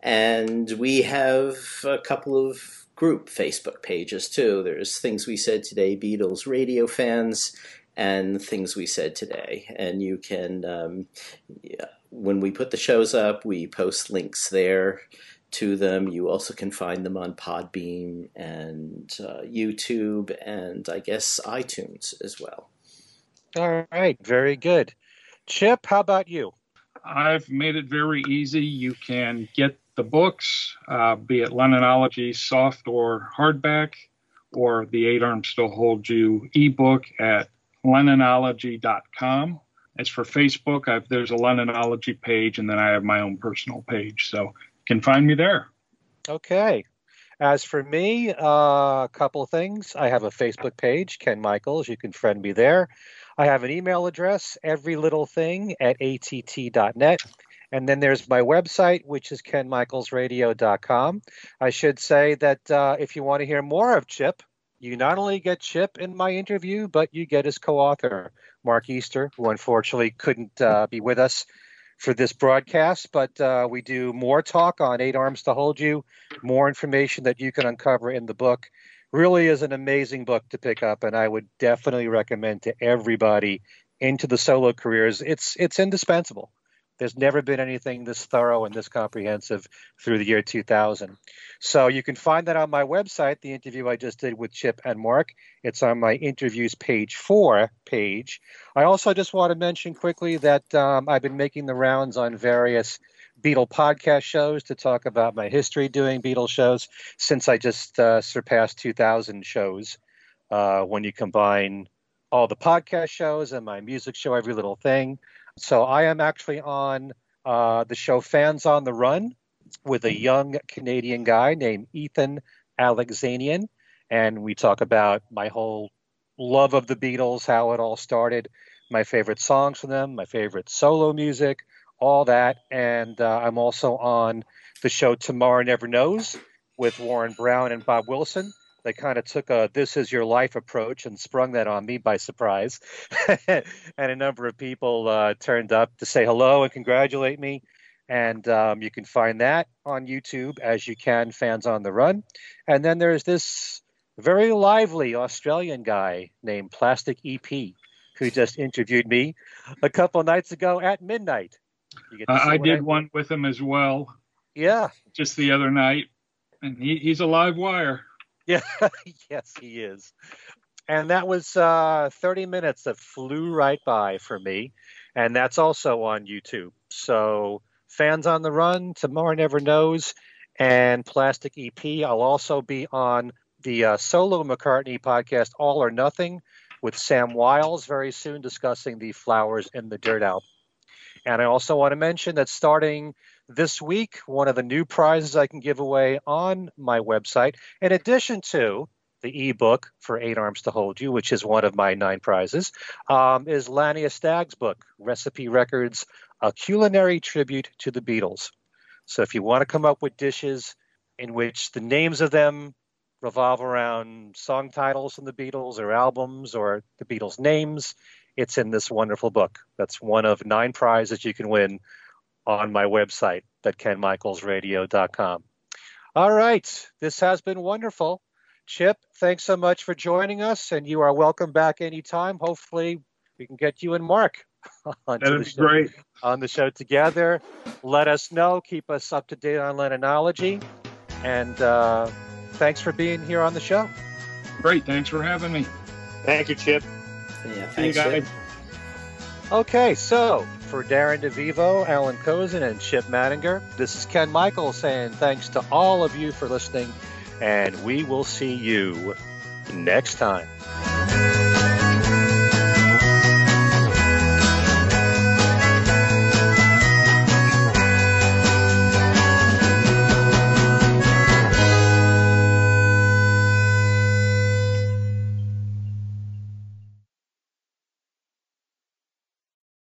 And we have a couple of group Facebook pages too. There's Things We Said Today Beatles radio fans and Things We Said Today. And you can, um, when we put the shows up, we post links there to them. You also can find them on Podbean and uh, YouTube and I guess iTunes as well. All right, very good. Chip, how about you? I've made it very easy. You can get the books, uh, be it Lennonology soft or hardback, or the Eight Arms Still Hold You ebook at lennonology.com. As for Facebook, I've, there's a Lennonology page, and then I have my own personal page. So you can find me there. Okay. As for me, uh, a couple things. I have a Facebook page, Ken Michaels. You can friend me there. I have an email address, everylittlething at att.net. And then there's my website, which is kenmichaelsradio.com. I should say that uh, if you want to hear more of Chip, you not only get Chip in my interview, but you get his co author, Mark Easter, who unfortunately couldn't uh, be with us for this broadcast. But uh, we do more talk on Eight Arms to Hold You, more information that you can uncover in the book really is an amazing book to pick up, and I would definitely recommend to everybody into the solo careers. It's it's indispensable. There's never been anything this thorough and this comprehensive through the year 2000. So you can find that on my website, the interview I just did with Chip and Mark. It's on my interviews page four page. I also just want to mention quickly that um, I've been making the rounds on various Beatle podcast shows to talk about my history doing Beatle shows since I just uh, surpassed 2,000 shows. Uh, when you combine all the podcast shows and my music show, Every Little Thing. So I am actually on uh, the show Fans on the Run with a young Canadian guy named Ethan Alexanian. And we talk about my whole love of the Beatles, how it all started, my favorite songs from them, my favorite solo music, all that. And uh, I'm also on the show Tomorrow Never Knows with Warren Brown and Bob Wilson. They kind of took a this is your life approach and sprung that on me by surprise. and a number of people uh, turned up to say hello and congratulate me. And um, you can find that on YouTube as you can, Fans on the Run. And then there's this very lively Australian guy named Plastic EP who just interviewed me a couple nights ago at midnight. Uh, I did I one with him as well. Yeah. Just the other night. And he, he's a live wire. Yeah. yes, he is. And that was uh, 30 minutes that flew right by for me. And that's also on YouTube. So, Fans on the Run, Tomorrow Never Knows, and Plastic EP. I'll also be on the uh, solo McCartney podcast, All or Nothing, with Sam Wiles very soon discussing the Flowers in the Dirt album. And I also want to mention that starting this week, one of the new prizes I can give away on my website, in addition to the ebook for Eight Arms to Hold You, which is one of my nine prizes, um, is Lania Stagg's book, Recipe Records, A Culinary Tribute to the Beatles. So if you want to come up with dishes in which the names of them revolve around song titles from the Beatles or albums or the Beatles' names, it's in this wonderful book. That's one of nine prizes you can win on my website at kenmichaelsradio.com. All right, this has been wonderful. Chip, thanks so much for joining us, and you are welcome back anytime. Hopefully, we can get you and Mark on That'd be show, great. on the show together. Let us know. Keep us up to date on Lennonology. And uh, thanks for being here on the show. Great. Thanks for having me. Thank you, Chip. Yeah, thanks, guys. Okay, so for Darren DeVivo, Allan Kozinn, and Chip Madinger, this is Ken Michael saying thanks to all of you for listening, and we will see you next time.